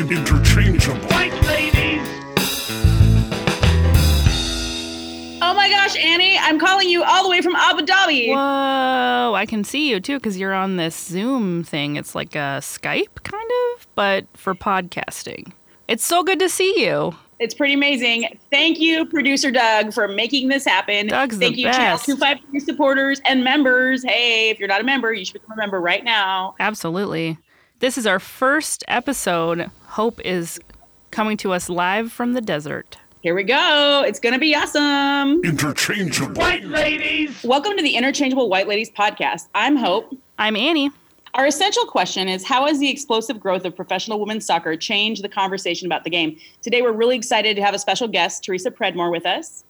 In- in- interchangeable. White ladies. Oh my gosh, Annie, I'm calling you all the way from Abu Dhabi. Whoa, I can see you too because you're on this Zoom thing. It's like a Skype kind of, but for podcasting. It's so good to see you. It's pretty amazing. Thank you, producer Doug, for making this happen. Doug's the Thank you, Channel best. 253 supporters and members. Hey, if you're not a member, you should become a member right now. Absolutely. This is our first episode. Hope is coming to us live from the desert. Here we go. It's going to be awesome. Interchangeable. White ladies. Welcome to the Interchangeable White Ladies podcast. I'm Hope. I'm Annie. Our essential question is How has the explosive growth of professional women's soccer changed the conversation about the game? Today, we're really excited to have a special guest, Teresa Predmore, with us.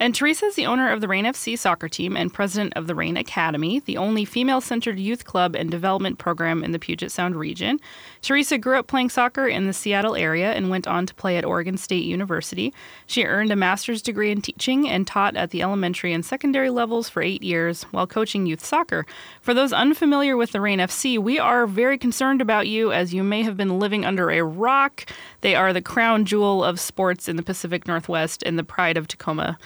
And Teresa is the owner of the Reign FC soccer team and president of the Reign Academy, the only female centered youth club and development program in the Puget Sound region. Teresa grew up playing soccer in the Seattle area and went on to play at Oregon State University. She earned a master's degree in teaching and taught at the elementary and secondary levels for eight years while coaching youth soccer. For those unfamiliar with the Reign FC, we are very concerned about you as you may have been living under a rock. They are the crown jewel of sports in the Pacific Northwest and the pride of Tacoma.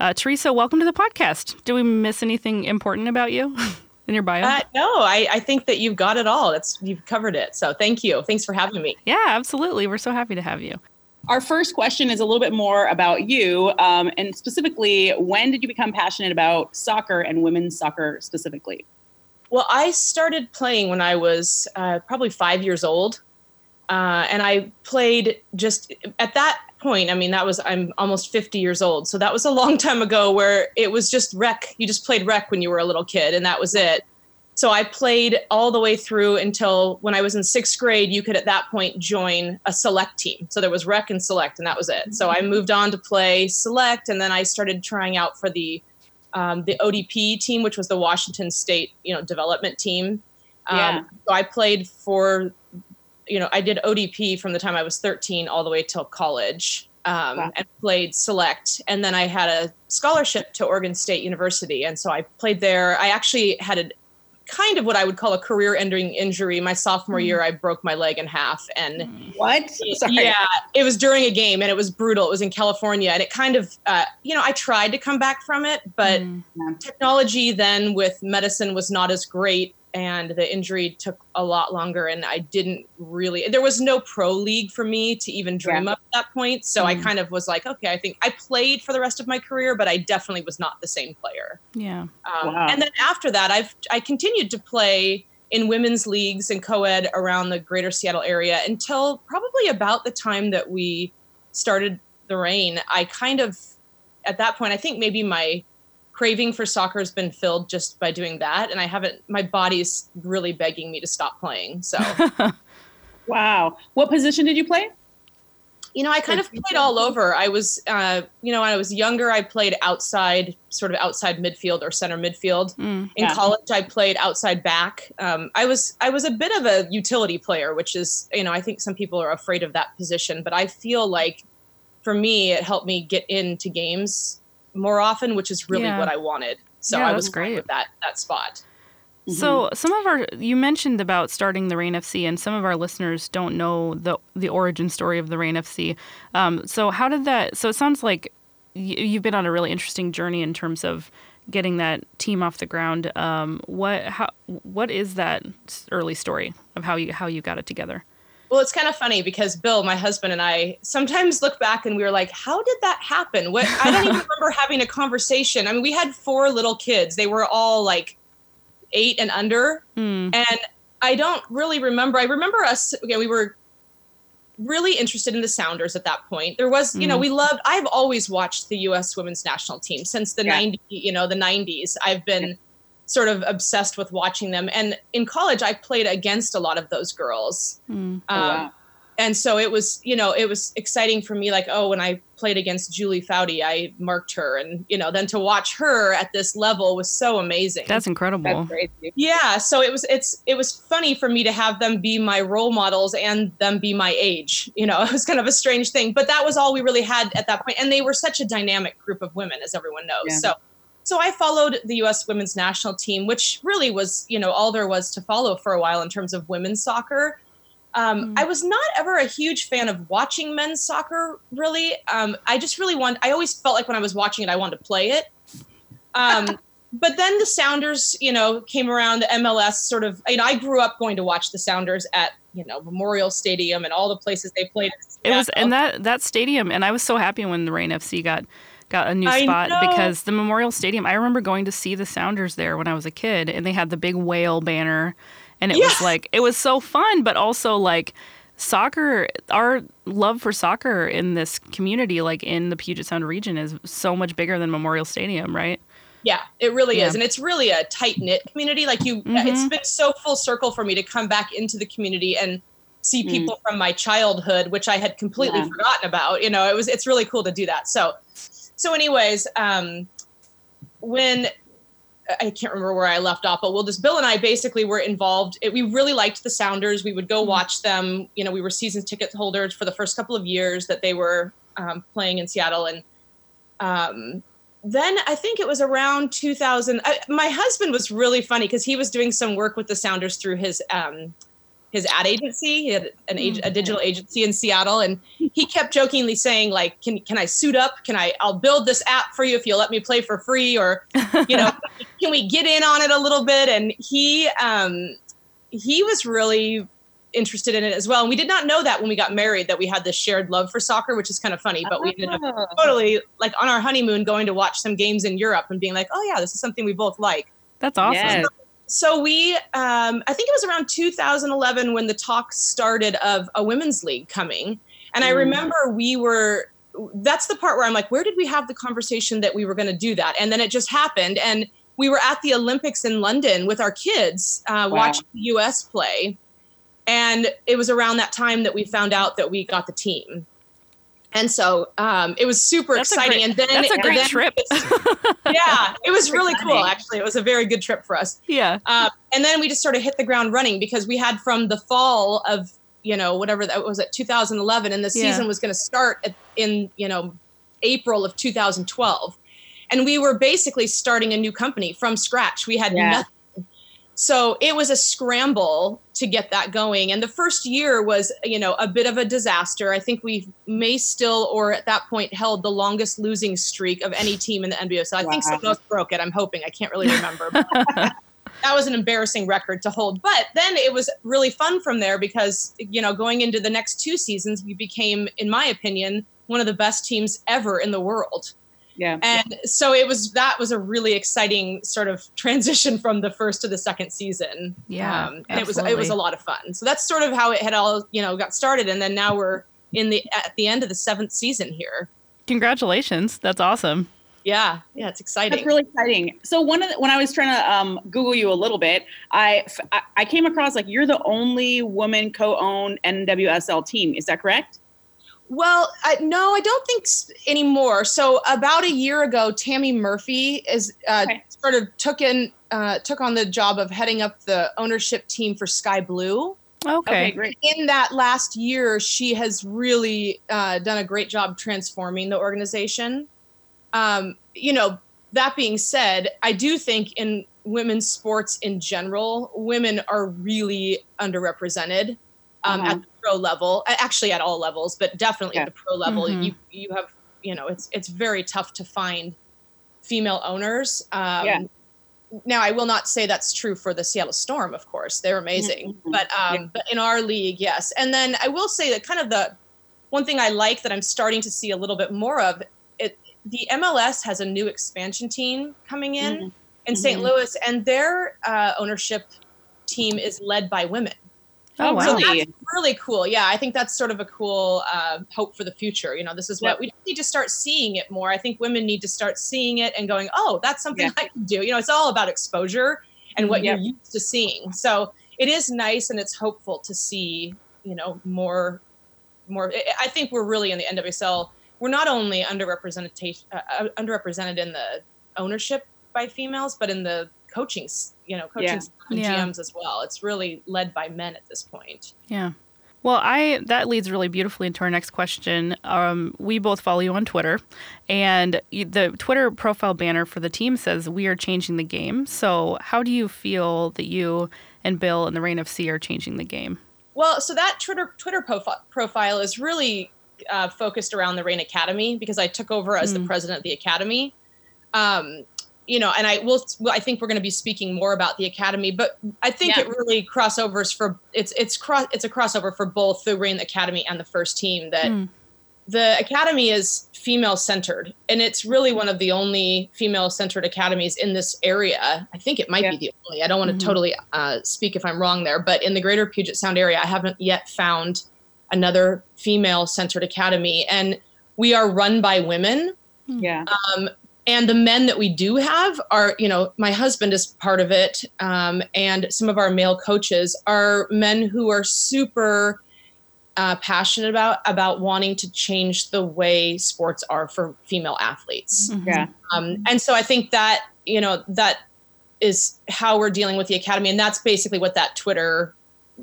Uh, Teresa, welcome to the podcast. Did we miss anything important about you in your bio? Uh, no, I, I think that you've got it all. It's you've covered it. So thank you. Thanks for having me. yeah, absolutely. We're so happy to have you. Our first question is a little bit more about you, um, and specifically, when did you become passionate about soccer and women's soccer specifically? Well, I started playing when I was uh, probably five years old, uh, and I played just at that point. I mean, that was I'm almost 50 years old, so that was a long time ago. Where it was just rec. You just played rec when you were a little kid, and that was it. So I played all the way through until when I was in sixth grade. You could at that point join a select team. So there was rec and select, and that was it. So I moved on to play select, and then I started trying out for the um, the ODP team, which was the Washington State you know development team. Um, Yeah. So I played for you know I did ODP from the time I was 13 all the way till college. Um, Wow. and played select and then i had a scholarship to oregon state university and so i played there i actually had a kind of what i would call a career ending injury my sophomore year i broke my leg in half and What? Sorry. yeah, it was during a game and it was brutal. It was in California and it kind of, uh, you know, I tried to come back from it, but Mm. technology then with medicine was not as great and the injury took a lot longer and I didn't really, there was no pro league for me to even dream Yeah. up at that point. So I kind of was like, okay, I think I played for the rest of my career, but I definitely was not the same player. Yeah. Um, Wow. And then after that, I've I continued to play in women's leagues and co-ed around the greater Seattle area until probably about the time that we started the Reign. I kind of at that point, I think maybe my craving for soccer has been filled just by doing that, and I haven't. My body's really begging me to stop playing. So Wow. What position did you play? you know, I kind of played all over. I was, uh, you know, when I was younger, I played outside, sort of outside midfield or center midfield. Mm. in Yeah. college i played outside back um, i was i was a bit of a utility player which is you know i think some people are afraid of that position but i feel like for me it helped me get into games more often which is really Yeah. what i wanted so Yeah, i was great great. with that that spot So some of our you mentioned about starting the Reign FC, and some of our listeners don't know the the origin story of the Reign FC. Um, so how did that? So it sounds like y- you've been on a really interesting journey in terms of getting that team off the ground. Um, what how what is that early story of how you how you got it together? Well it's kind of funny because bill my husband and i sometimes look back and we were like how did that happen what i don't even remember having a conversation i mean we had four little kids they were all like eight and under Mm. And I don't really remember. I remember us, okay, we were really interested in the Sounders at that point. There was, you know, we loved, I've always watched the US women's national team since the Yeah. 90, you know, the 90s. I've been sort of obsessed with watching them. And in college, I played against a lot of those girls. Mm. Oh, Um, wow. and so it was, you know, it was exciting for me. Like, oh, when I played against Julie Foudy, I marked her, and you know, then to watch her at this level was so amazing. That's incredible. That's crazy. yeah. So it was, it's, it was funny for me to have them be my role models and them be my age. You know, it was kind of a strange thing, but that was all we really had at that point. point, and they were such a dynamic group of women, as everyone knows. Yeah. So. So I followed the U.S. women's national team, which really was, you know, all there was to follow for a while in terms of women's soccer. Um, I was not ever a huge fan of watching men's soccer. Really, um, I just really want. I always felt like when I was watching it, I wanted to play it. Um, but then the Sounders, you know, came around. The MLS sort of. You know, I grew up going to watch the Sounders at you know Memorial Stadium and all the places they played. It was and that that stadium, and I was so happy when the Reign FC got got a new I spot know. because the Memorial Stadium. I remember going to see the Sounders there when I was a kid, and they had the big whale banner, and it was like it was so fun, but also like soccer. Our love for soccer in this community, like in the Puget Sound region, is so much bigger than Memorial Stadium, right? Yeah, it really Yeah. is, and it's really a tight knit community. Like you, Mhm. it's been so full circle for me to come back into the community and see Mm. people from my childhood, which I had completely Yeah. forgotten about. You know, it was it's really cool to do that. So, so anyways, um, when I can't remember where I left off, but we'll just Bill and I basically were involved. It, we really liked the Sounders. We would go watch them. You know, we were season ticket holders for the first couple of years that they were um, playing in Seattle, and um, then I think it was around 2000. I, my husband was really funny because he was doing some work with the Sounders through his um, his ad agency. He had an ag- a digital agency in Seattle, and he kept jokingly saying like, "Can can I suit up? Can I? I'll build this app for you if you'll let me play for free, or you know, can we get in on it a little bit?" And he um, he was really interested in it as well. And we did not know that when we got married that we had this shared love for soccer, which is kind of funny. But we ended up Oh. totally like on our honeymoon going to watch some games in Europe and being like, oh yeah, this is something we both like. That's awesome. Yes. So we, um, I think it was around 2011 when the talk started of a women's league coming, and I Mm. remember we were. That's the part where I'm like, where did we have the conversation that we were going to do that? And then it just happened, and we were at the Olympics in London with our kids, uh, Wow. watching the U.S. play, and it was around that time that we found out that we got the team. And so um, it was super That's exciting. great- and then that's a great then trip. yeah, it was really cool. Actually, it was a very good trip for us. yeah. Uh, and then we just sort of hit the ground running because we had from the fall of you know whatever that was at 2011, and the Yeah. season was going to start at, in you know April of 2012, and we were basically starting a new company from scratch. We had Yeah. nothing. So it was a scramble to get that going. And the first year was, you know, a bit of a disaster. I think we may still, or at that point, held the longest losing streak of any team in the NBA. So I think Wow. someone else broke it. I'm hoping. I can't really remember. That was an embarrassing record to hold. But then it was really fun from there because, you know, going into the next two seasons, we became, in my opinion, one of the best teams ever in the world. Yeah. And so it was that was a really exciting sort of transition from the first to the second season. Yeah, um, and it was it was a lot of fun. So that's sort of how it had all you know got started, and then now we're in the at the end of the seventh season here. Congratulations. That's awesome. Yeah, yeah, it's exciting. That's really exciting. So one of the, when I was trying to um, Google you a little bit, I, I came across like you're the only woman co-owned NWSL team. Is that correct? Well, I, no, I don't think anymore. So about a year ago, Tammy Murphy is uh, Okay. sort of took in uh, took on the job of heading up the ownership team for Sky Blue. Okay. great. in that last year, she has really uh, done a great job transforming the organization. Um, you know, that being said, I do think in women's sports in general, women are really underrepresented um, Uh-huh. at the pro level. Actually, at all levels, but definitely Yeah. at the pro level, Mhm. you you have you know it's it's very tough to find female owners. Um, Yeah. Now, I will not say that's true for the Seattle Storm. Of course, they're amazing, Mhm. but um, Yeah. but in our league, yes. And then I will say that kind of the one thing I like that I'm starting to see a little bit more of it. The MLS has a new expansion team coming in Mhm. in St. Mhm. Louis, and their uh, ownership team is led by women. Oh, wow. So really? that's really cool. Yeah, I think that's sort of a cool uh, hope for the future. You know, this is what Yep. we need to start seeing it more. I think women need to start seeing it and going, oh, that's something Yeah. I can do. You know, it's all about exposure and what Yep. you're used to seeing. So it is nice and it's hopeful to see, you know, more more. I- I think we're really in the NWSL. We're not only underrepresented uh, uh, underrepresented in the ownership by females, but in the coaching, you know, coaching Yeah. and Yeah. GMs as well. It's really led by men at this point. Yeah. Well, I that leads really beautifully into our next question. Um, we both follow you on Twitter, and the Twitter profile banner for the team says "We are changing the game." So, how do you feel that you and Bill and the Reign FC are changing the game? Well, so that Twitter Twitter profi- profile is really uh, focused around the Reign Academy because I took over as the president of the academy. Um, you know, and I will. I think we're going to be speaking more about the academy, but I think Yeah. it really crossovers for it's it's cross it's a crossover for both the Reign Academy and the first team. That Hmm. the academy is female centered, and it's really one of the only female centered academies in this area. I think it might Yeah. be the only. I don't want to Mhm. totally uh, speak if I'm wrong there, but in the greater Puget Sound area, I haven't yet found another female centered academy, and we are run by women Yeah. And the men that we do have are you know my husband is part of it um, and some of our male coaches are men who are super uh, passionate about about wanting to change the way sports are for female athletes Yeah. um, and so i think that you know that is how we're dealing with the academy and that's basically what that twitter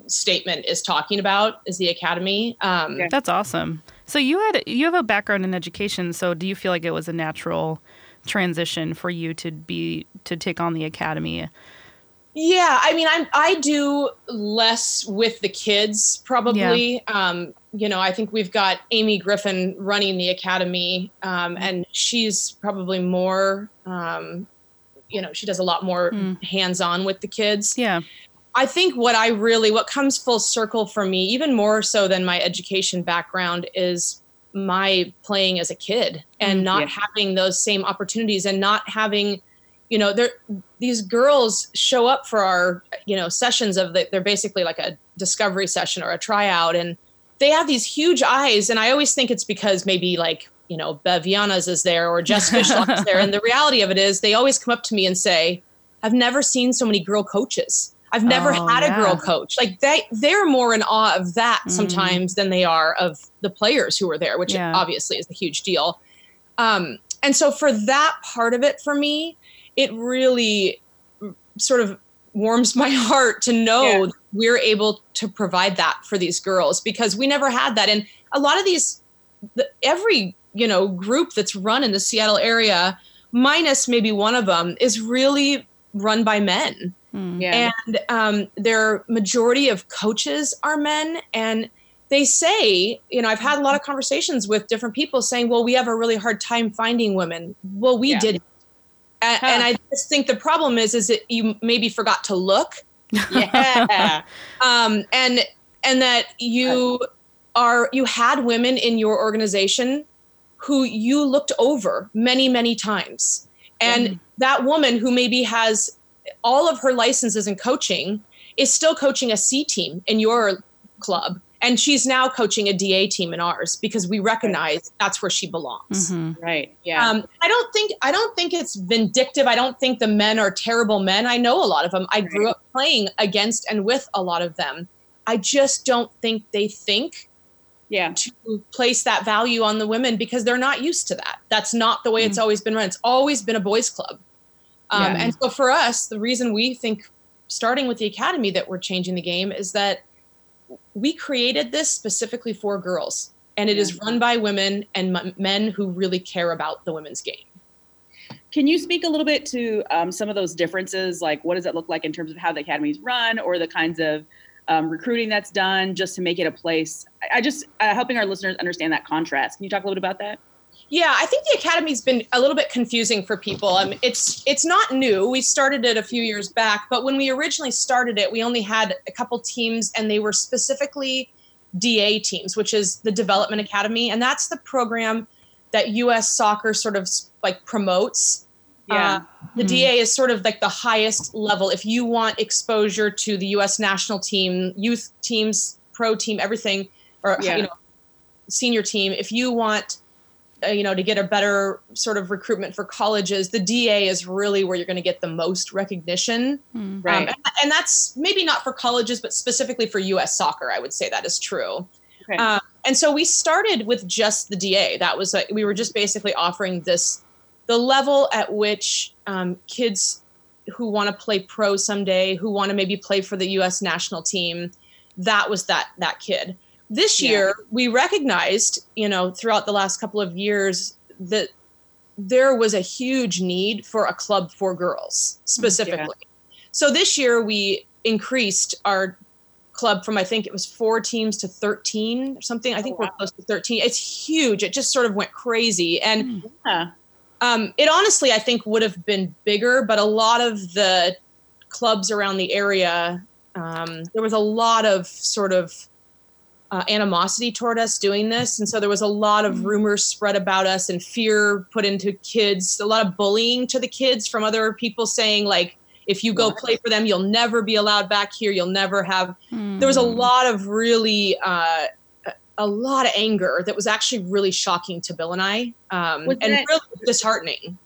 statement is talking about is the academy um, Yeah. That's awesome. So you had you have a background in education. So do you feel like it was a natural transition for you to be to take on the academy? Yeah, I mean, I'm I do less with the kids probably. Um, you know, I think we've got Amy Griffin running the academy, um, and she's probably more. Um, you know, she does a lot more Mm. hands-on with the kids. Yeah. I think what I really what comes full circle for me, even more so than my education background, is my playing as a kid and Mm, not yeah. having those same opportunities and not having, you know, there these girls show up for our you know sessions of the, they're basically like a discovery session or a tryout and they have these huge eyes. And I always think it's because maybe like you know Bev Yanez is there or Jess Fishlock is there. And the reality of it is they always come up to me and say I've never seen so many girl coaches I've never Oh, had a yeah. girl coach like they they're more in awe of that Mhm. sometimes than they are of the players who were there which Yeah. obviously is a huge deal um, and so for that part of it for me it really sort of warms my heart to know Yeah. we're able to provide that for these girls because we never had that and a lot of these the, every you know group that's run in the seattle area minus maybe one of them is really run by men Mm. Yeah. and um, their majority of coaches are men and they say you know i've had a lot of conversations with different people saying well we have a really hard time finding women well we Yeah. did and, and i just think the problem is is that you maybe forgot to look yeah. um, and and that you are you had women in your organization who you looked over many many times and that woman who maybe has all of her licenses in coaching is still coaching a c team in your club and she's now coaching a da team in ours because we recognize that's where she belongs Mhm. Right. Yeah. um, I don't think I don't think it's vindictive. I don't think the men are terrible men. I know a lot of them. I grew up playing against and with a lot of them. I just don't think they think yeah. to place that value on the women because they're not used to that. That's not the way it's always been run. It's always been a boys' club. Um, Yeah. And so for us, the reason we think, starting with the academy, that we're changing the game is that we created this specifically for girls, and it is run by women and m- men who really care about the women's game. Can you speak a little bit to um, some of those differences? Like, what does it look like in terms of how the academies run, or the kinds of um, recruiting that's done, just to make it a place? I, I just uh, helping our listeners understand that contrast. Can you talk a little bit about that? Yeah, I think the academy's been a little bit confusing for people. Mean, it's it's not new. We started it a few years back, but when we originally started it, we only had a couple teams, and they were specifically DA teams, which is the Development Academy, and that's the program that U.S. Soccer sort of like promotes. Uh, the Mhm. DA is sort of like the highest level. If you want exposure to the U.S. national team, youth teams, pro team, everything, or Yeah. you know, senior team, if you want, you know, to get a better sort of recruitment for colleges, the DA is really where you're going to get the most recognition. Mm. right. Um, and, and that's maybe not for colleges, but specifically for U.S. soccer, I would say that is true. Okay. Um, and so we started with just the da that was like we were just basically offering this the level at which um, kids who want to play pro someday who want to maybe play for the us national team that was that that kid this Yeah. year we recognized you know throughout the last couple of years that there was a huge need for a club for girls specifically so this year we increased our club from I think it was four teams to 13 or something. I think Oh, we're close to 13. It's huge. It just sort of went crazy. And Yeah. um, it honestly, I think, would have been bigger, but a lot of the clubs around the area, um, there was a lot of sort of uh, animosity toward us doing this. And so there was a lot of rumors spread about us and fear put into kids, a lot of bullying to the kids from other people saying, like, if you go play for them, you'll never be allowed back here. You'll never have Hmm. there was a lot of really uh, a lot of anger that was actually really shocking to Bill and I, um, and that- really disheartening.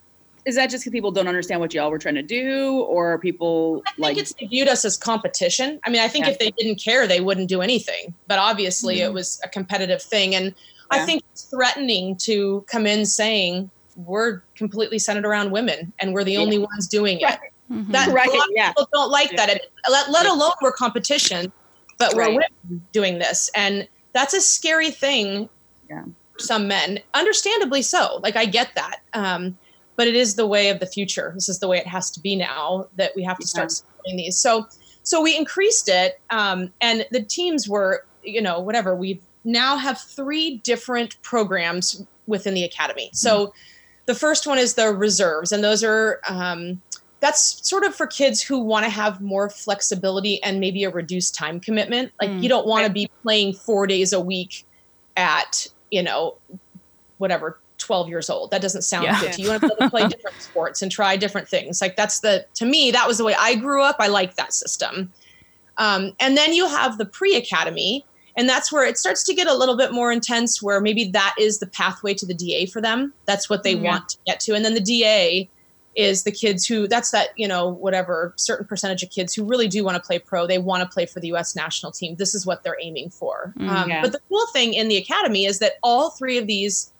Is that just because people don't understand what y'all were trying to do, or people I think like? it's they viewed us as competition. I mean, I think Yeah. if they didn't care, they wouldn't do anything. But obviously, it was a competitive thing, and I think it's threatening to come in saying we're completely centered around women and we're the Yeah. only ones doing it. Right. Mhm. That Right, a lot of yeah. people don't like Yeah. that. It, let, let alone we're competition, but we're women doing this, and that's a scary thing. Yeah. For some men, understandably so. Like I get that, um, but it is the way of the future. This is the way it has to be now that we have to start supporting these. So, so we increased it, um, and the teams were, you know, whatever. We now have three different programs within the academy. So, the first one is the reserves, and those are um, that's sort of for kids who want to have more flexibility and maybe a reduced time commitment. Like Mm. you don't want to be playing four days a week at you know whatever 12 years old. That doesn't sound Yeah. good to you. You want to be able to play different sports and try different things. Like that's the to me that was the way i grew up. I like that system. Um, and then you have the pre-academy and that's where it starts to get a little bit more intense where maybe that is the pathway to the da for them. That's what they Yeah. want to get to. And then the da is the kids who that's that you know whatever certain percentage of kids who really do want to play pro. They want to play for the us national team. This is what they're aiming for. Mm, um, yeah. but the cool thing in the academy is that all three of these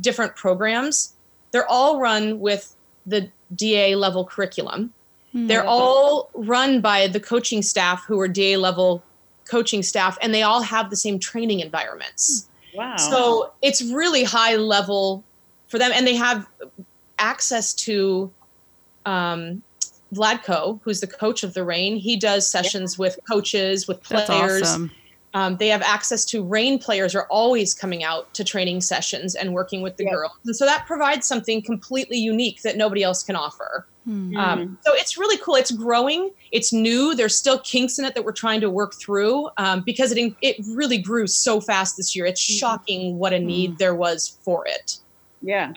different programs they're all run with the da level curriculum Hmm. they're all run by the coaching staff who are da level coaching staff and they all have the same training environments wow. so it's really high level for them, and they have access to um, Vlatko, who's the coach of the Reign. He does sessions with coaches, with players. awesome. Um, they have access to Reign players are always coming out to training sessions and working with the Yeah. girls, and so that provides something completely unique that nobody else can offer. Hmm. Mm. Um, so it's really cool. It's growing. It's new. There's still kinks in it that we're trying to work through um, because it it really grew so fast this year. It's Mhm. shocking what a need there was for it. yeah.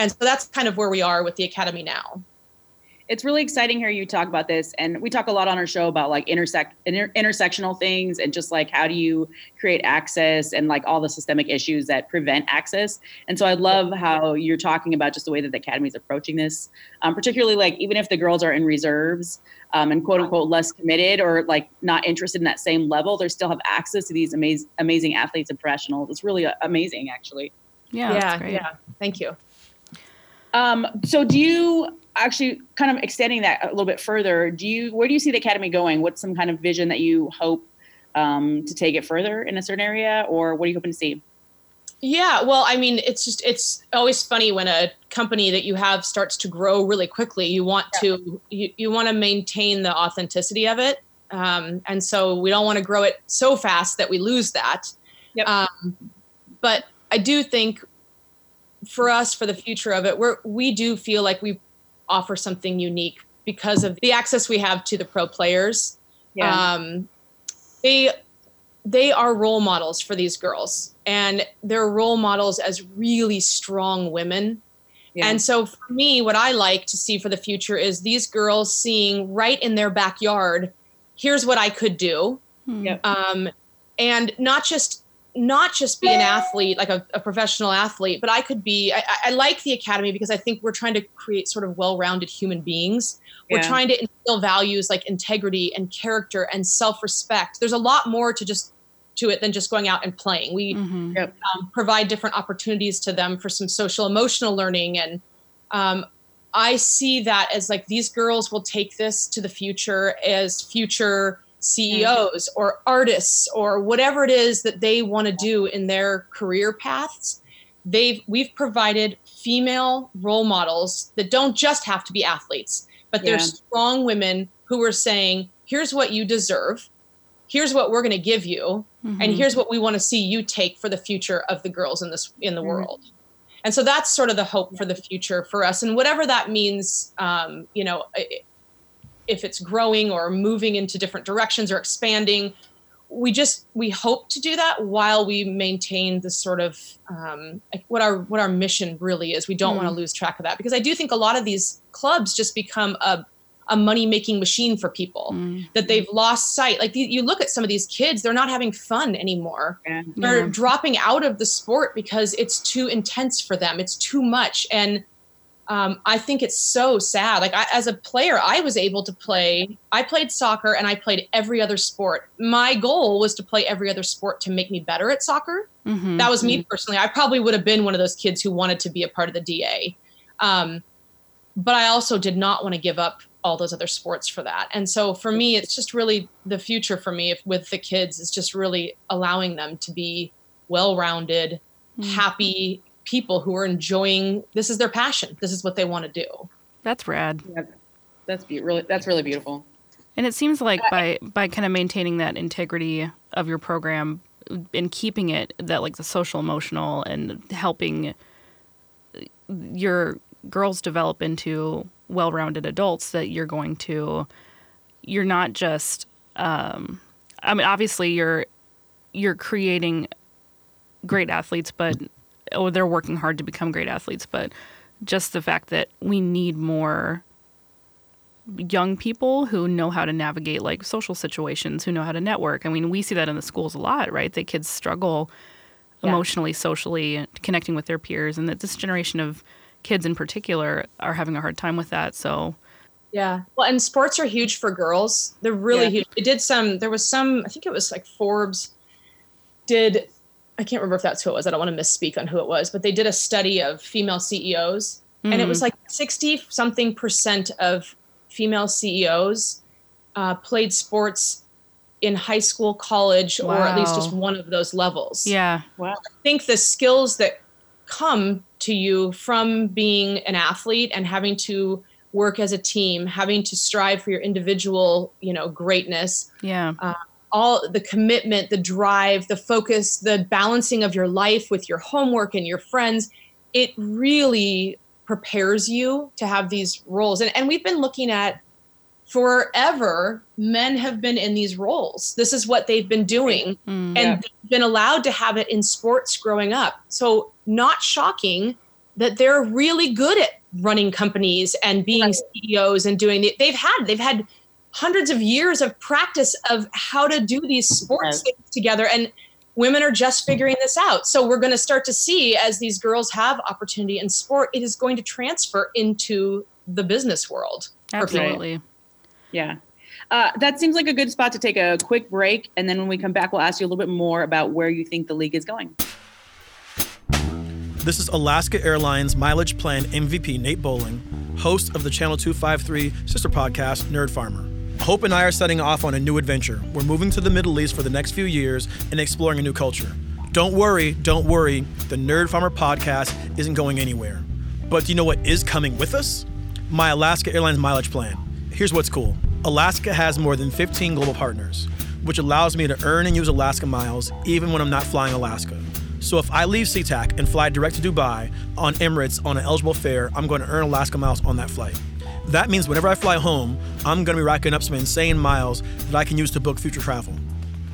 And so that's kind of where we are with the academy now. It's really exciting hearing you talk about this and we talk a lot on our show about like intersect inter- intersectional things and just like how do you create access and like all the systemic issues that prevent access and so i love how you're talking about just the way that the academy is approaching this um, particularly like even if the girls are in reserves um, and quote unquote less committed or like not interested in that same level they still have access to these amazing amazing athletes and professionals it's really uh, amazing actually Yeah, that's great. yeah. Thank you. Um, so do you actually kind of extending that a little bit further, do you where do you see the academy going? What's some kind of vision that you hope um, to take it further in a certain area or what are you hoping to see? Yeah, well, I mean, it's just it's always funny when a company that you have starts to grow really quickly. You want to you, you want to maintain the authenticity of it, um, and so we don't want to grow it so fast that we lose that. Yep. Um, but I do think for us, for the future of it, we're we do feel like we offer something unique because of the access we have to the pro players um, they they are role models for these girls and they're role models as really strong women Yeah. and so for me what i like to see for the future is these girls seeing right in their backyard here's what i could do Hmm. Yep. um, and not just not just be an athlete like a, a professional athlete but i could be I, I like the academy because i think we're trying to create sort of well-rounded human beings we're trying to instill values like integrity and character and self-respect there's a lot more to just to it than just going out and playing. We Mhm. Yep. um, provide different opportunities to them for some social emotional learning and um, i see that as like these girls will take this to the future as future ceos or artists or whatever it is that they want to do in their career paths they've we've provided female role models that don't just have to be athletes but they're Yeah. strong women who are saying here's what you deserve here's what we're going to give you and Mhm. here's what we want to see you take for the future of the girls in this in the Mhm. world and so that's sort of the hope for the future for us and whatever that means um, you know i- if it's growing or moving into different directions or expanding we just we hope to do that while we maintain the sort of um, like what our what our mission really is we don't want to lose track of that because i do think a lot of these clubs just become a a money making machine for people Mm. that they've lost sight like you you look at some of these kids they're not having fun anymore Yeah. they're Yeah. dropping out of the sport because it's too intense for them it's too much and um, i think it's so sad. Like I, as a player i was able to play i played soccer and i played every other sport. My goal was to play every other sport to make me better at soccer. Mhm. that was me personally. I probably would have been one of those kids who wanted to be a part of the da um, but i also did not want to give up all those other sports for that. And so for me it's just really the future for me if, with the kids is just really allowing them to be well-rounded Mm. happy people who are enjoying this is their passion this is what they want to do That's rad. That's be- really that's really beautiful. And it seems like by by kind of maintaining that integrity of your program and keeping it that like the social emotional and helping your girls develop into well-rounded adults that you're going to you're not just um I mean obviously you're you're creating great athletes but oh they're working hard to become great athletes but just the fact that we need more young people who know how to navigate like social situations, who know how to network. I mean, we see that in the schools a lot, right? The kids struggle Yeah. emotionally, socially, connecting with their peers, and that this generation of kids in particular are having a hard time with that. So, Yeah. Well, and sports are huge for girls. They're really Yeah. huge. They did some, there was some, I think it was like Forbes did, I can't remember if that's who it was. I don't want to misspeak on who it was, but they did a study of female CEOs. And it was like 60 something percent of female CEOs uh, played sports in high school, college, or at least just one of those levels. yeah, Wow. I think the skills that come to you from being an athlete and having to work as a team having to strive for your individual you know greatness yeah, all the commitment the drive the focus the balancing of your life with your homework and your friends it really prepares you to have these roles and, and we've been looking at forever men have been in these roles this is what they've been doing Mm. and Yeah. they've been allowed to have it in sports growing up. So not shocking that they're really good at running companies and being Right. CEOs and doing the, they've had they've had hundreds of years of practice of how to do these sports Right. things together and women are just figuring this out. So we're going to start to see as these girls have opportunity in sport it is going to transfer into the business world. absolutely. Yeah. Uh, that seems like a good spot to take a quick break. And then when we come back, we'll ask you a little bit more about where you think the league is going. This is Alaska Airlines Mileage Plan MVP Nate Bowling, host of the Channel 253 sister podcast, Nerd Farmer. Hope and I are setting off on a new adventure. We're moving to the Middle East for the next few years and exploring a new culture. Don't worry, don't worry, the Nerd Farmer podcast isn't going anywhere. But do you know what is coming with us? My Alaska Airlines Mileage Plan. Here's what's cool Alaska has more than 15 global partners, which allows me to earn and use Alaska miles even when I'm not flying Alaska. So if I leave SeaTac and fly direct to Dubai on Emirates on an eligible fare, I'm going to earn Alaska miles on that flight. That means whenever I fly home, I'm going to be racking up some insane miles that I can use to book future travel.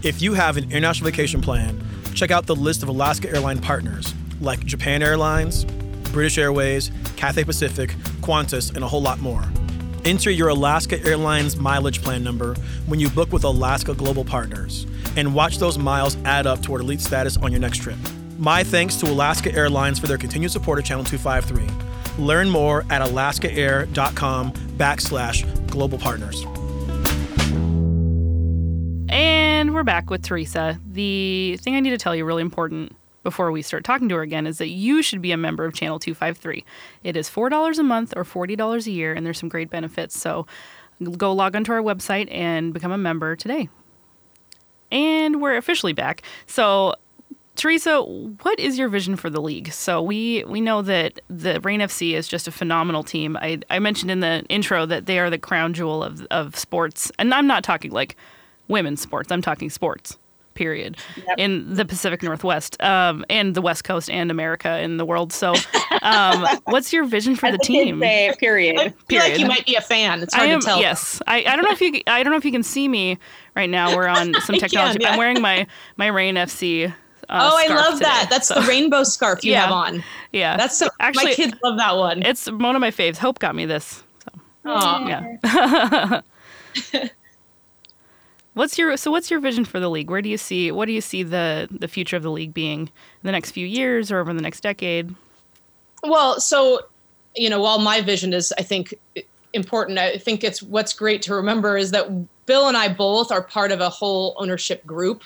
If you have an international vacation plan, check out the list of Alaska airline partners like Japan Airlines, British Airways, Cathay Pacific, Qantas, and a whole lot more. Enter your Alaska Airlines mileage plan number when you book with Alaska Global Partners and watch those miles add up toward elite status on your next trip. My thanks to Alaska Airlines for their continued support of Channel 253. Learn more at alaskaair.com backslash global partners. And we're back with Teresa. The thing I need to tell you, really important before we start talking to her again, is that you should be a member of Channel 253. It is $4 a month or $40 a year, and there's some great benefits. So go log onto our website and become a member today. And we're officially back. So Teresa, what is your vision for the league? So we we know that the Reign FC is just a phenomenal team. I, I mentioned in the intro that they are the crown jewel of, of sports, and I'm not talking like women's sports. I'm talking sports, period, Yep. in the Pacific Northwest, um, and the West Coast and America and the world. So, um, what's your vision for the the team? say, period. I feel like you might be a fan. It's I hard am to tell. yes. I, I don't know if you I don't know if you can see me right now. We're on some technology. can, yeah. I'm wearing my my Reign FC. Uh, Oh, I love today. that. That's So, the rainbow scarf you Yeah. have on. yeah. That's so. Actually- my kids love that one. It's one of my faves. Hope got me this. So Aw. yeah. what's your so what's your vision for the league? Where do you see what do you see the the future of the league being in the next few years or over the next decade? Well, so you know, while my vision is, I think, important, I think it's what's great to remember is that Bill and I both are part of a whole ownership group,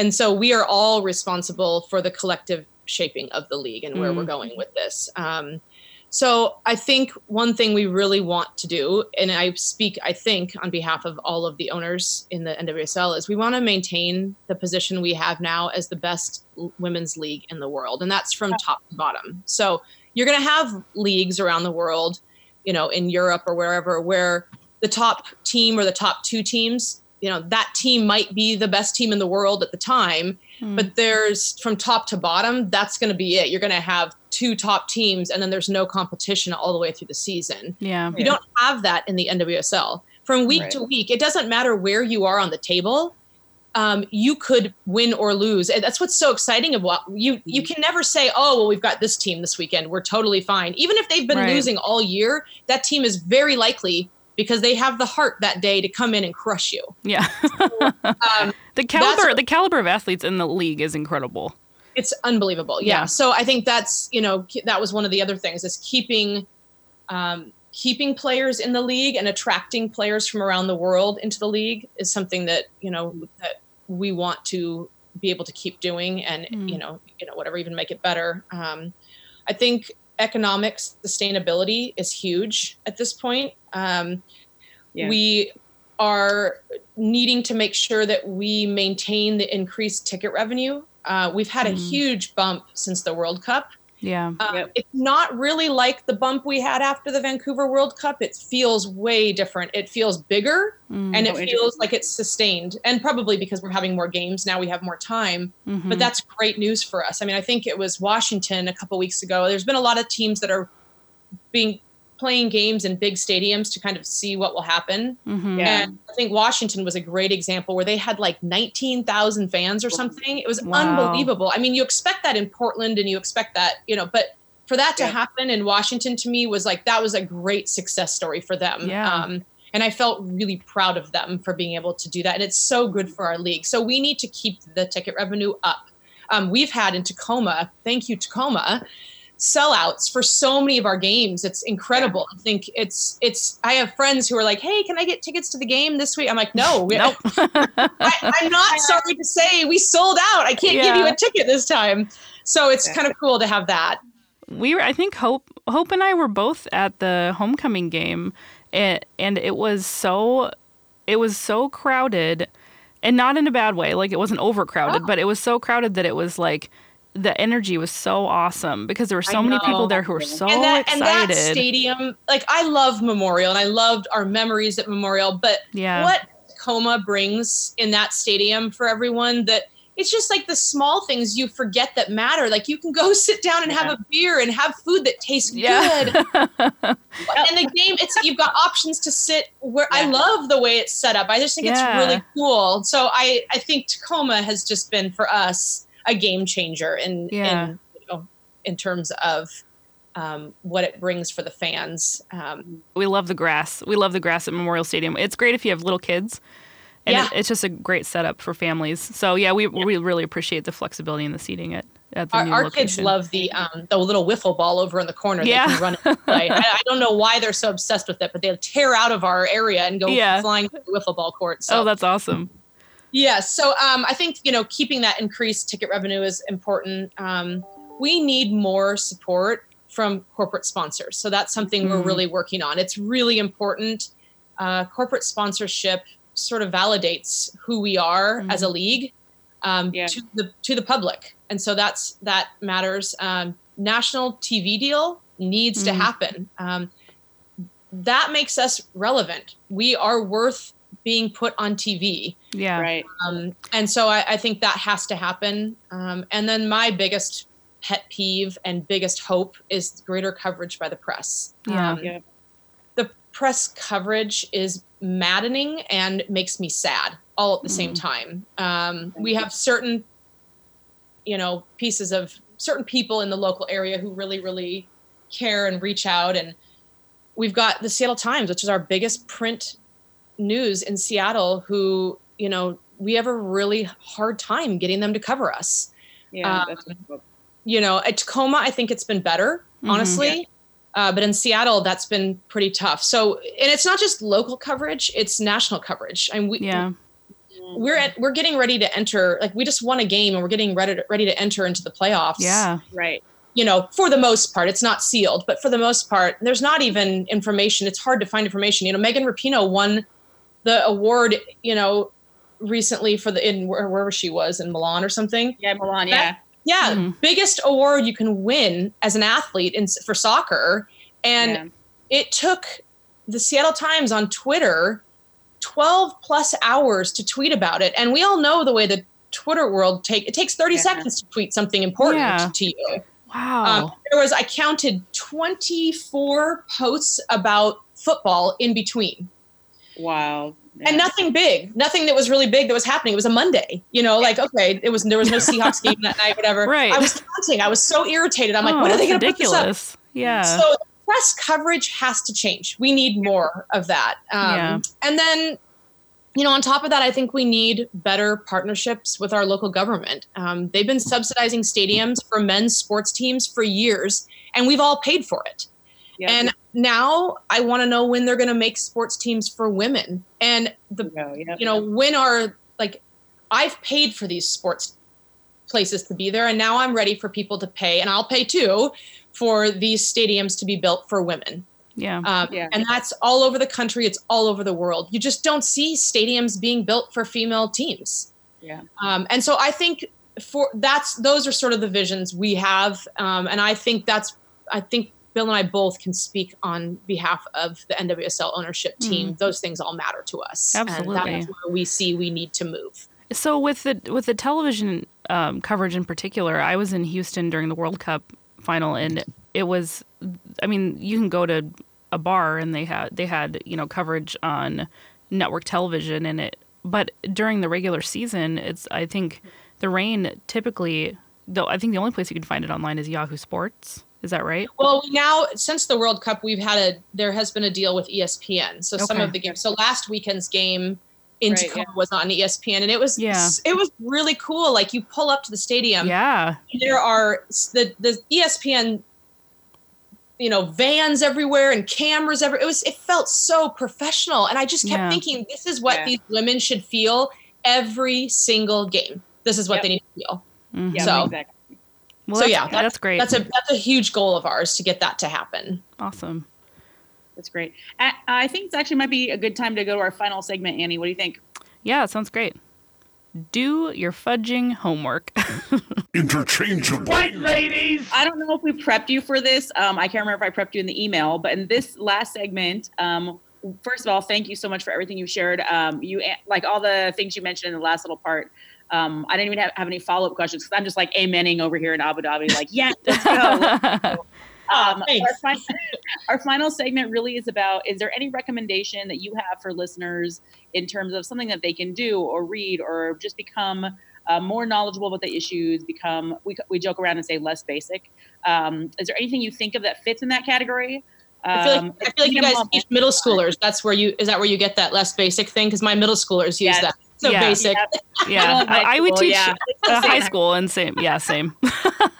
and so we are all responsible for the collective shaping of the league and where we're going with this. Um, so I think one thing we really want to do, and I speak, I think, on behalf of all of the owners in the NWSL, is we want to maintain the position we have now as the best women's league in the world, and that's from top to bottom. So you're going to have leagues around the world, you know, in Europe or wherever, where the top team or the top two teams, you know, that team might be the best team in the world at the time, but there's from top to bottom, that's going to be it. You're going to have two top teams, and then there's no competition all the way through the season. Yeah. You don't have that in the NWSL. From week Right. to week, it doesn't matter where you are on the table. Um, you could win or lose. And that's what's so exciting about you. You can never say, "Oh, well, we've got this team this weekend. We're totally fine." Even if they've been Right. losing all year, that team is very likely because they have the heart that day to come in and crush you. Yeah. Um, the caliber the caliber of athletes in the league is incredible. it's unbelievable yeah. Yeah. so i think that's you know that was one of the other things is keeping um, keeping players in the league and attracting players from around the world into the league is something that you know that we want to be able to keep doing and Mm. you know you know whatever even make it better um, i think economics sustainability is huge at this point um, Yeah. we are needing to make sure that we maintain the increased ticket revenue. Uh, we've had a Mhm. huge bump since the World Cup. Yeah. Uh, Yep. It's not really like the bump we had after the Vancouver World Cup. It feels way different. It feels bigger Mm. and it feels like it's sustained. And probably because we're having more games now, we have more time. Mhm. But that's great news for us. I mean, I think it was Washington a couple weeks ago. There's been a lot of teams that are being playing games in big stadiums to kind of see what will happen. Mhm. Yeah. And I think Washington was a great example where they had like 19,000 fans or something. It was Wow. unbelievable. I mean, you expect that in Portland and you expect that, you know, but for that to Yeah. happen in Washington to me was like, that was a great success story for them. Yeah. Um, and I felt really proud of them for being able to do that. And it's so good for our league. So we need to keep the ticket revenue up. Um, we've had in Tacoma, thank you, Tacoma, sellouts for so many of our games. It's incredible. I think it's it's. I have friends who are like, "Hey, can I get tickets to the game this week?" I'm like, "No, we, Nope. I, I'm not sorry to say we sold out. I can't give you a ticket this time." So it's Yeah. kind of cool to have that. we were i think hope hope and i were both at the homecoming game and, and it was so it was so crowded and not in a bad way like it wasn't overcrowded Oh. but it was so crowded that it was like the energy was so awesome because there were so many people there who were so and that and excited that stadium, like I love Memorial and I loved our memories at Memorial, but Yeah. what Tacoma brings in that stadium for everyone that it's just like the small things you forget that matter. Like you can go sit down and have a beer and have food that tastes Yeah. good. and the game, it's you've got options to sit where I love the way it's set up. I just think Yeah. it's really cool. So I I think Tacoma has just been for us a game changer in Yeah. in you know in terms of um, what it brings for the fans. Um, we love the grass we love the grass at memorial stadium it's great if you have little kids and Yeah. it, it's just a great setup for families so yeah we, we really appreciate the flexibility in the seating at, at the our new our location. kids love the um, the little wiffle ball over in the corner. Yeah. They can run it. I, I don't know why they're so obsessed with it, but they'll tear out of our area and go Yeah. flying to the wiffle ball court. So oh that's awesome Yes. So um, I think you know keeping that increased ticket revenue is important. Um, we need more support from corporate sponsors. So that's something we're Mhm. really working on. It's really important. Uh, corporate sponsorship sort of validates who we are as a league um, Yeah. to the to the public, and so that's that matters. Um, national TV deal needs to Mhm. happen. Um, that makes us relevant. We are worth being put on TV. Yeah. Right. Um, and so I, I think that has to happen. Um, and then my biggest pet peeve and biggest hope is greater coverage by the press. Yeah. Um, Yeah. the press coverage is maddening and makes me sad all at the same time. Um, we have certain, you know, pieces of certain people in the local area who really, really care and reach out. And we've got the Seattle Times, which is our biggest print news in Seattle, who, you know, we have a really hard time getting them to cover us. Yeah. Um, that's You know, at Tacoma, I think it's been better, Mhm. honestly. Uh, but in Seattle, that's been pretty tough. So, and it's not just local coverage; it's national coverage. And we, Yeah. we're at, we're getting ready to enter. Like we just won a game, and we're getting ready to, ready to enter into the playoffs. Yeah. right. You know, for the most part, it's not sealed, but for the most part, there's not even information. It's hard to find information. You know, Megan Rapinoe won the award. You know, recently for the in wherever she was in Milan or something. Yeah, Milan. Yeah. Yeah, Mhm. biggest award you can win as an athlete in for soccer, and yeah. it took the Seattle Times on Twitter 12 plus hours to tweet about it. And we all know the way the Twitter world take it takes 30 Yeah. seconds to tweet something important Yeah. to you. Wow. Um, there was I counted 24 posts about football in between. Wow. And nothing big, nothing that was really big that was happening. It was a Monday, you know, like okay, it was there was no Seahawks game that night, whatever. Right. I was counting. I was so irritated. I'm like, Oh, when are they going to put this up? Yeah. So press coverage has to change. We need more of that. Um, Yeah. And then, you know, on top of that, I think we need better partnerships with our local government. Um, they've been subsidizing stadiums for men's sports teams for years, and we've all paid for it. Yeah. And now I want to know when they're going to make sports teams for women. And the Go, yeah. you know when are like i've paid for these sports places to be there and now i'm ready for people to pay and i'll pay too for these stadiums to be built for women yeah. um, Yeah. and that's all over the country it's all over the world you just don't see stadiums being built for female teams Yeah. um, and so i think for that's those are sort of the visions we have um, and i think that's i think bill and i both can speak on behalf of the nwsl ownership team those things all matter to us and Absolutely. that's where we see we need to move So with the with the television um, coverage in particular, I was in Houston during the World Cup final, and it was, I mean, you can go to a bar and they had they had you know coverage on network television, and it. But during the regular season, it's I think the Reign typically, though I think the only place you can find it online is Yahoo Sports. Is that right? Well, now since the World Cup, we've had a there has been a deal with ESPN. So some of the games. So last weekend's game in Right, Tacoma was on ESPN, and it was Yeah. it was really cool. Like you pull up to the stadium, yeah. there are the the ESPN, you know, vans everywhere and cameras everywhere. It was it felt so professional, and I just kept Yeah. thinking, this is what Yeah. these women should feel every single game. This is what Yep. they need to feel. Mhm. Yeah, So- exactly. Well, so that's, yeah, that's, great. That's a that's a huge goal of ours to get that to happen. awesome. That's great. I, I think it's actually might be a good time to go to our final segment, Annie. What do you think? Yeah, sounds great. Do your fudging homework. Interchangeable. White ladies. I don't know if we prepped you for this. Um, I can't remember if I prepped you in the email, but in this last segment, um, first of all, thank you so much for everything you shared. Um, you like all the things you mentioned in the last little part. Um, I didn't even have, have any follow up questions because I'm just like amening over here in Abu Dhabi, like, yeah, let's go. Um, our, fin- our final segment really is about is there any recommendation that you have for listeners in terms of something that they can do or read or just become uh, more knowledgeable about the issues, become, we, we joke around and say less basic. Um, is there anything you think of that fits in that category? I feel like, Um, I feel like you guys teach middle schoolers. That's where you is that where you get that less basic thing? Because my middle schoolers use Yes. that. So Yeah. basic. yeah, Middle and high I, I would teach yeah. uh, high school and same. Yeah, same.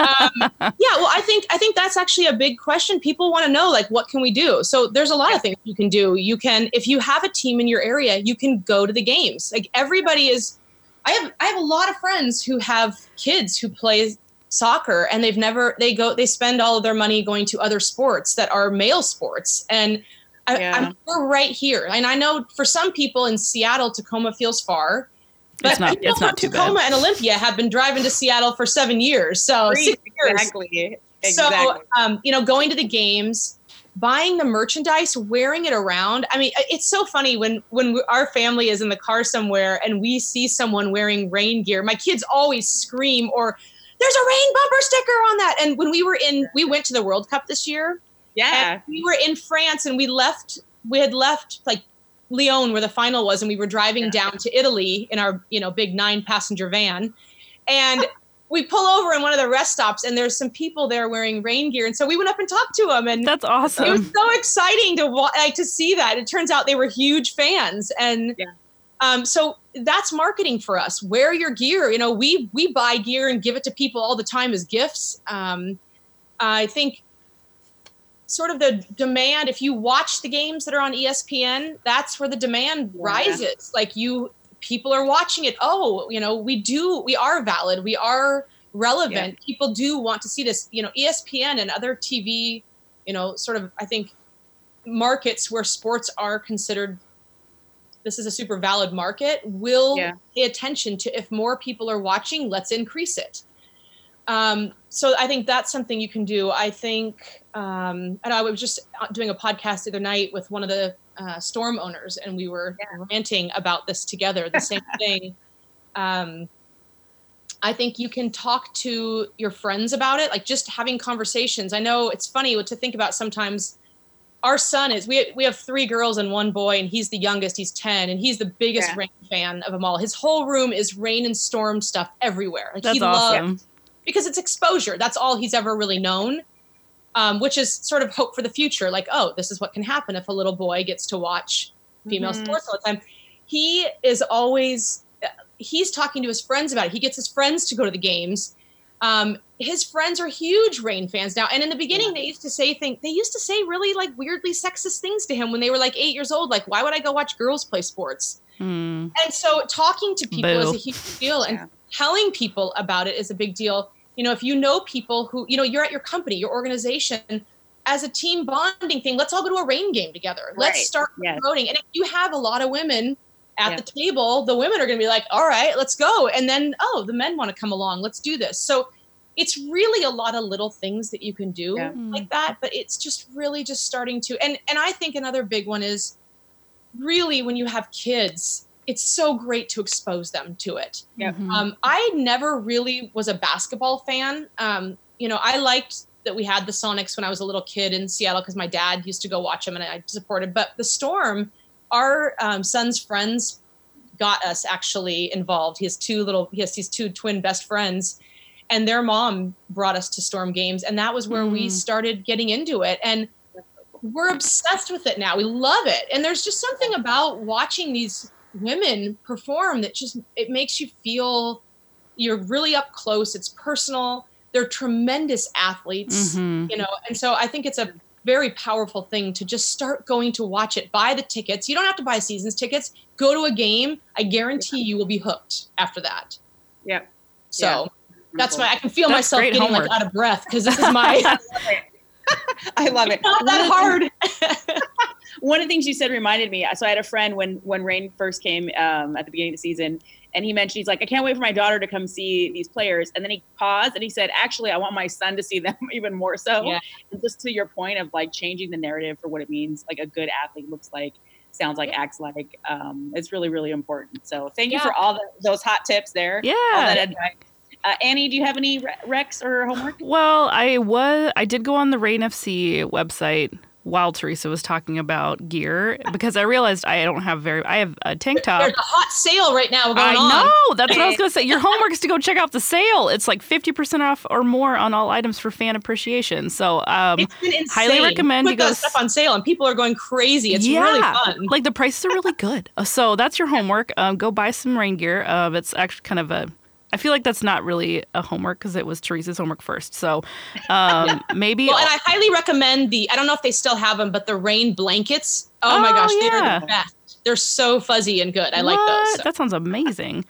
Um, yeah. Well, I think I think that's actually a big question. People want to know like what can we do? So there's a lot of things you can do. You can if you have a team in your area, you can go to the games. Like everybody is I have I have a lot of friends who have kids who play soccer and they've never they go they spend all of their money going to other sports that are male sports and I, Yeah. I'm we're right here and I know for some people in Seattle Tacoma feels far. But It's not- people it's not from too bad. Tacoma and Olympia have been driving to Seattle for seven years, so six years. Exactly. So, um, you know, going to the games, buying the merchandise, wearing it around. I mean, it's so funny when when we- our family is in the car somewhere and we see someone wearing Reign gear. My kids always scream or there's a Reign bumper sticker on that. And when we were in, we went to the World Cup this year. Yeah. And we were in France and we left, we had left like Lyon where the final was, and we were driving down to Italy in our, you know, big nine passenger van. And we pull over in one of the rest stops and there's some people there wearing Reign gear. And so we went up and talked to them and That's awesome it was so exciting to like to see that. It turns out they were huge fans, and Yeah. um, so that's marketing for us. Wear your gear. You know, we we buy gear and give it to people all the time as gifts. Um, I think sort of the demand. If you watch the games that are on ESPN, that's where the demand Yeah. rises. Like you, people are watching it. Oh, you know, we do. We are valid. We are relevant. People do want to see this. You know, ESPN and other TV. You know, sort of. I think markets where sports are considered this is a super valid market will Yeah. pay attention to if more people are watching let's increase it um, so i think that's something you can do i think um, and i was just doing a podcast the other night with one of the uh, storm owners and we were ranting about this together the same thing um, I think you can talk to your friends about it, like just having conversations. I know it's funny what to think about sometimes. Our son is we we have three girls and one boy, and he's the youngest. He's ten, and he's the biggest Yeah. Reign fan of them all. His whole room is Reign and storm stuff everywhere. Like That's he loves awesome. Because it's exposure. That's all he's ever really known, um, which is sort of hope for the future. Like, oh, this is what can happen if a little boy gets to watch female Mhm. sports all the time. He is always he's talking to his friends about it. He gets his friends to go to the games. Um, his friends are huge Reign fans now. And in the beginning, they used to say things. They used to say really like weirdly sexist things to him when they were like eight years old. Like, why would I go watch girls play sports? Hmm. And so talking to people is a huge deal and Yeah. Telling people about it is a big deal. You know, if you know people who, you know, you're at your company, your organization, as a team bonding thing, let's all go to a Reign game together. Let's Right. start Yes. promoting. And if you have a lot of women at Yeah. the table, the women are going to be like, all right, let's go. And then, oh, the men want to come along. Let's do this. So it's really a lot of little things that you can do Yeah. like that, but it's just really just starting to. And, and I think another big one is really when you have kids, it's so great to expose them to it. Yep. Mhm. Um, I never really was a basketball fan. Um, you know, I liked that we had the Sonics when I was a little kid in Seattle because my dad used to go watch them and I supported. But the Storm, our um, son's friends got us actually involved. He has two little, he has these two twin best friends, and their mom brought us to Storm games, and that was where we Mm. started getting into it. And we're obsessed with it now. We love it. And there's just something about watching these women perform that just it makes you feel you're really up close. It's personal. They're tremendous athletes, Mhm. you know. And so I think it's a very powerful thing to just start going to watch it. Buy the tickets. You don't have to buy seasons tickets. Go to a game. I guarantee you will be hooked after that. Yep. So that's why I can feel That's myself getting homework. like out of breath because this is my I love it. not that hard. one of the things you said reminded me. So I had a friend when when Reign first came um, at the beginning of the season, and he mentioned he's like, I can't wait for my daughter to come see these players. And then he paused and he said, Actually, I want my son to see them even more so. Yeah. And just to your point of like changing the narrative for what it means, like a good athlete looks like, sounds like, acts like. Um, it's really really important. So thank you for all the, those hot tips there. All that Yeah. advice. Uh, Annie, do you have any re- recs or homework? Well, I was I did go on the Reign FC website while Teresa was talking about gear because I realized I don't have very I have a tank top. There's a hot sale right now going I on. know. That's what I was going to say. Your homework is to go check out the sale. It's like 50% off or more on all items for fan appreciation. So, um, It's been insane. highly recommend Put you go stuff on sale, and people are going crazy. It's really fun. Like the prices are really good. So that's your homework. Um, go buy some Reign gear. Uh, it's actually kind of a. I feel like that's not really a homework because it was Teresa's homework first. So um, maybe. well, and I highly recommend the. I don't know if they still have them, but the Reign blankets. Oh, my Oh, gosh, yeah. they're the best. They're so fuzzy and good. I like What? those. That sounds amazing.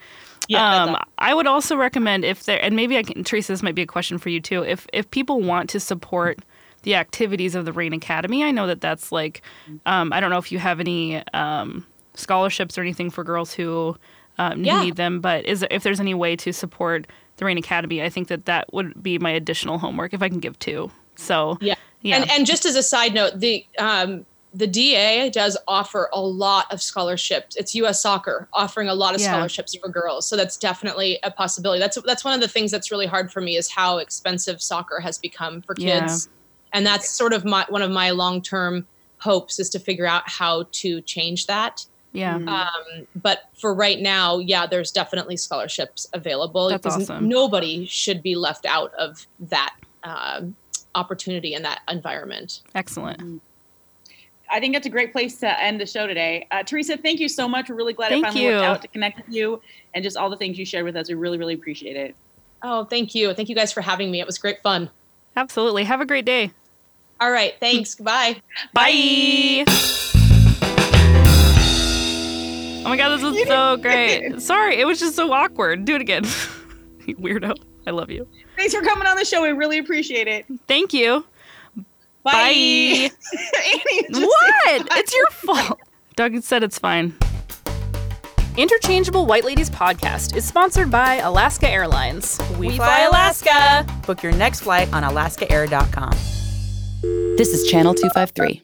Yeah, um, I would also recommend if there, and maybe I can, Teresa, this might be a question for you too. If if people want to support the activities of the Reign Academy, I know that that's like, um, I don't know if you have any um, scholarships or anything for girls who um, Yeah. need them, but is if there's any way to support the Reign Academy, I think that that would be my additional homework if I can give two. So Yeah. yeah, And and just as a side note, the um, the DA does offer a lot of scholarships. It's U.S. Soccer offering a lot of Yeah. scholarships for girls, so that's definitely a possibility. That's that's one of the things that's really hard for me is how expensive soccer has become for Yeah. kids, and that's sort of my one of my long term hopes is to figure out how to change that. Yeah. Um, but for right now, yeah, there's definitely scholarships available. That's awesome. Nobody should be left out of that um, opportunity and that environment. Excellent. I think that's a great place to end the show today. Uh, Teresa, thank you so much. We're really glad Thank it finally you. worked out to connect with you and just all the things you shared with us. We really, really appreciate it. Oh, thank you. Thank you guys for having me. It was great fun. Absolutely. Have a great day. All right. Thanks. Goodbye. Bye. Oh my god, this was so great. Sorry, it was just so awkward. Do it again. You Weirdo. I love you. Thanks for coming on the show. We really appreciate it. Thank you. Bye. Bye. Annie, What? bye. It's your fault. Doug said it's fine. Interchangeable White Ladies podcast is sponsored by Alaska Airlines. We, fly Alaska. Book your next flight on alaskaair.com. This is Channel 253.